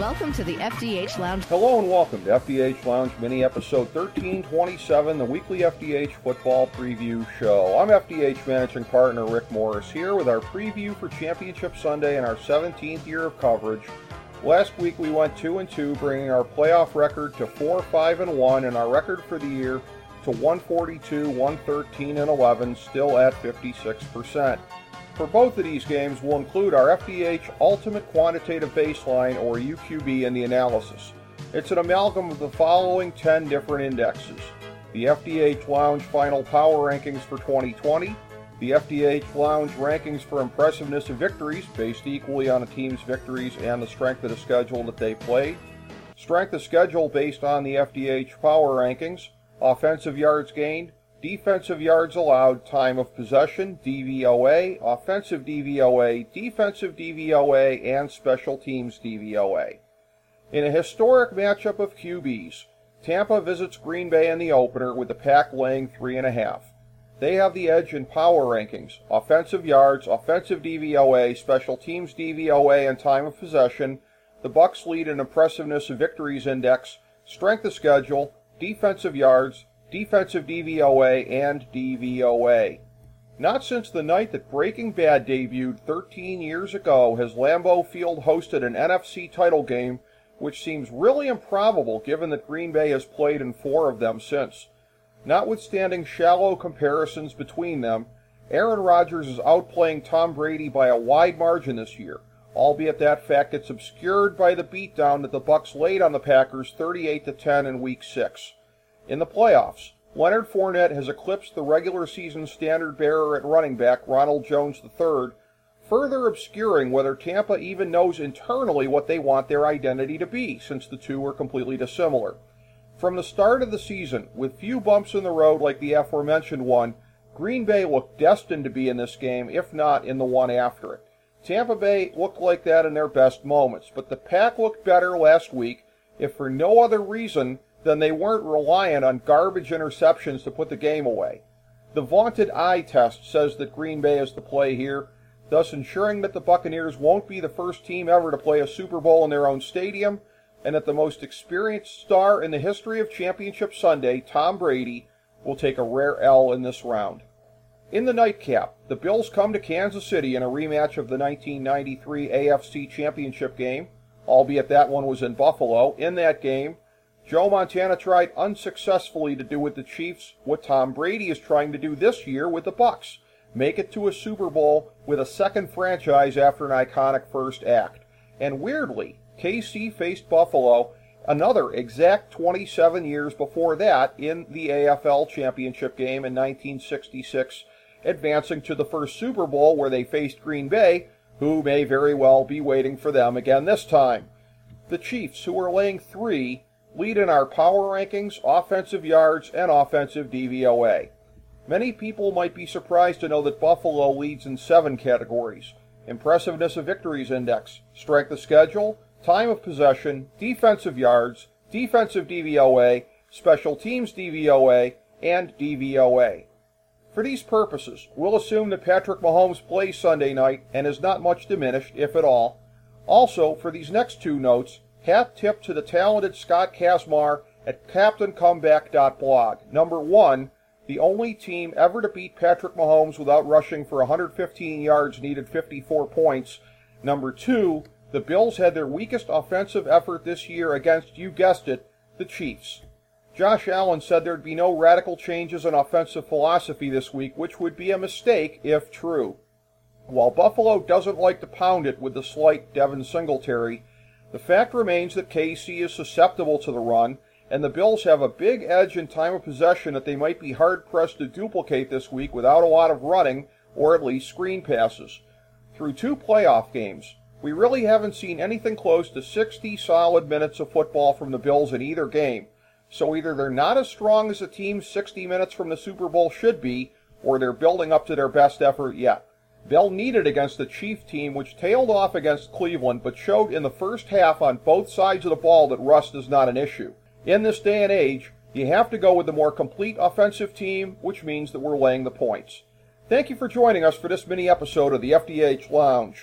Welcome to the FDH Lounge. Hello and welcome to FDH Lounge Mini Episode 1327, the weekly FDH football preview show. I'm FDH Managing Partner Rick Morris here with our preview for Championship Sunday and our 17th year of coverage. Last week we went 2 and 2, bringing our playoff record to 4 5 and 1 and our record for the year to 142, 113 and 11, still at 56%. For both of these games, we'll include our FDH Ultimate Quantitative Baseline, or UQB, in the analysis. It's an amalgam of the following 10 different indexes. The FDH Lounge Final Power Rankings for 2020, the FDH Lounge Rankings for Impressiveness of Victories, based equally on a team's victories and the strength of the schedule that they played, strength of schedule based on the FDH Power Rankings, offensive yards gained, defensive yards allowed, time of possession, DVOA, offensive DVOA, defensive DVOA, and special teams DVOA. In a historic matchup of QBs, Tampa visits Green Bay in the opener with the pack laying three and a half. They have the edge in power rankings, offensive yards, offensive DVOA, special teams DVOA, and time of possession. The Bucks lead in impressiveness of victories index, strength of schedule, defensive yards, defensive DVOA, and DVOA. Not since the night that Breaking Bad debuted 13 years ago has Lambeau Field hosted an NFC title game, which seems really improbable given that Green Bay has played in four of them since. Notwithstanding shallow comparisons between them, Aaron Rodgers is outplaying Tom Brady by a wide margin this year, albeit that fact gets obscured by the beatdown that the Bucks laid on the Packers 38 to 10 in week 6. In the playoffs, Leonard Fournette has eclipsed the regular season standard bearer at running back Ronald Jones III, further obscuring whether Tampa even knows internally what they want their identity to be, since the two are completely dissimilar. From the start of the season, with few bumps in the road like the aforementioned one, Green Bay looked destined to be in this game, if not in the one after it. Tampa Bay looked like that in their best moments, but the Pack looked better last week, if for no other reason than they weren't reliant on garbage interceptions to put the game away. The vaunted eye test says that Green Bay is the play here, thus ensuring that the Buccaneers won't be the first team ever to play a Super Bowl in their own stadium, and that the most experienced star in the history of Championship Sunday, Tom Brady, will take a rare L in this round. In the nightcap, the Bills come to Kansas City in a rematch of the 1993 AFC Championship game, albeit that one was in Buffalo. In that game, Joe Montana tried unsuccessfully to do with the Chiefs what Tom Brady is trying to do this year with the Bucks, make it to a Super Bowl with a second franchise after an iconic first act. And weirdly, KC faced Buffalo another exact 27 years before that in the AFL Championship game in 1966, advancing to the first Super Bowl where they faced Green Bay, who may very well be waiting for them again this time. The Chiefs, who are laying three, lead in our power rankings, offensive yards, and offensive DVOA. Many people might be surprised to know that Buffalo leads in seven categories impressiveness of victories index, strength of schedule, time of possession, defensive yards, defensive DVOA, special teams DVOA, and DVOA. For these purposes, we'll assume that Patrick Mahomes plays Sunday night and is not much diminished, if at all. Also, for these next two notes, hat tip to the talented Scott Kacsmar at CaptainComeback.blog. Number one, the only team ever to beat Patrick Mahomes without rushing for 115 yards needed 54 points. Number two, the Bills had their weakest offensive effort this year against, you guessed it, the Chiefs. Josh Allen said there'd be no radical changes in offensive philosophy this week, which would be a mistake if true. While Buffalo doesn't like to pound it with the slight Devin Singletary, The fact remains that KC is susceptible to the run, and the Bills have a big edge in time of possession that they might be hard pressed to duplicate this week without a lot of running or at least screen passes. Through two playoff games, we really haven't seen anything close to 60 solid minutes of football from the Bills in either game. So either they're not as strong as a team 60 minutes from the Super Bowl should be, or they're building up to their best effort yet. They'll need it against the Chief team, which tailed off against Cleveland, but showed in the first half on both sides of the ball that rust is not an issue. In this day and age, you have to go with the more complete offensive team, which means that we're laying the points. Thank you for joining us for this mini episode of the FDH Lounge.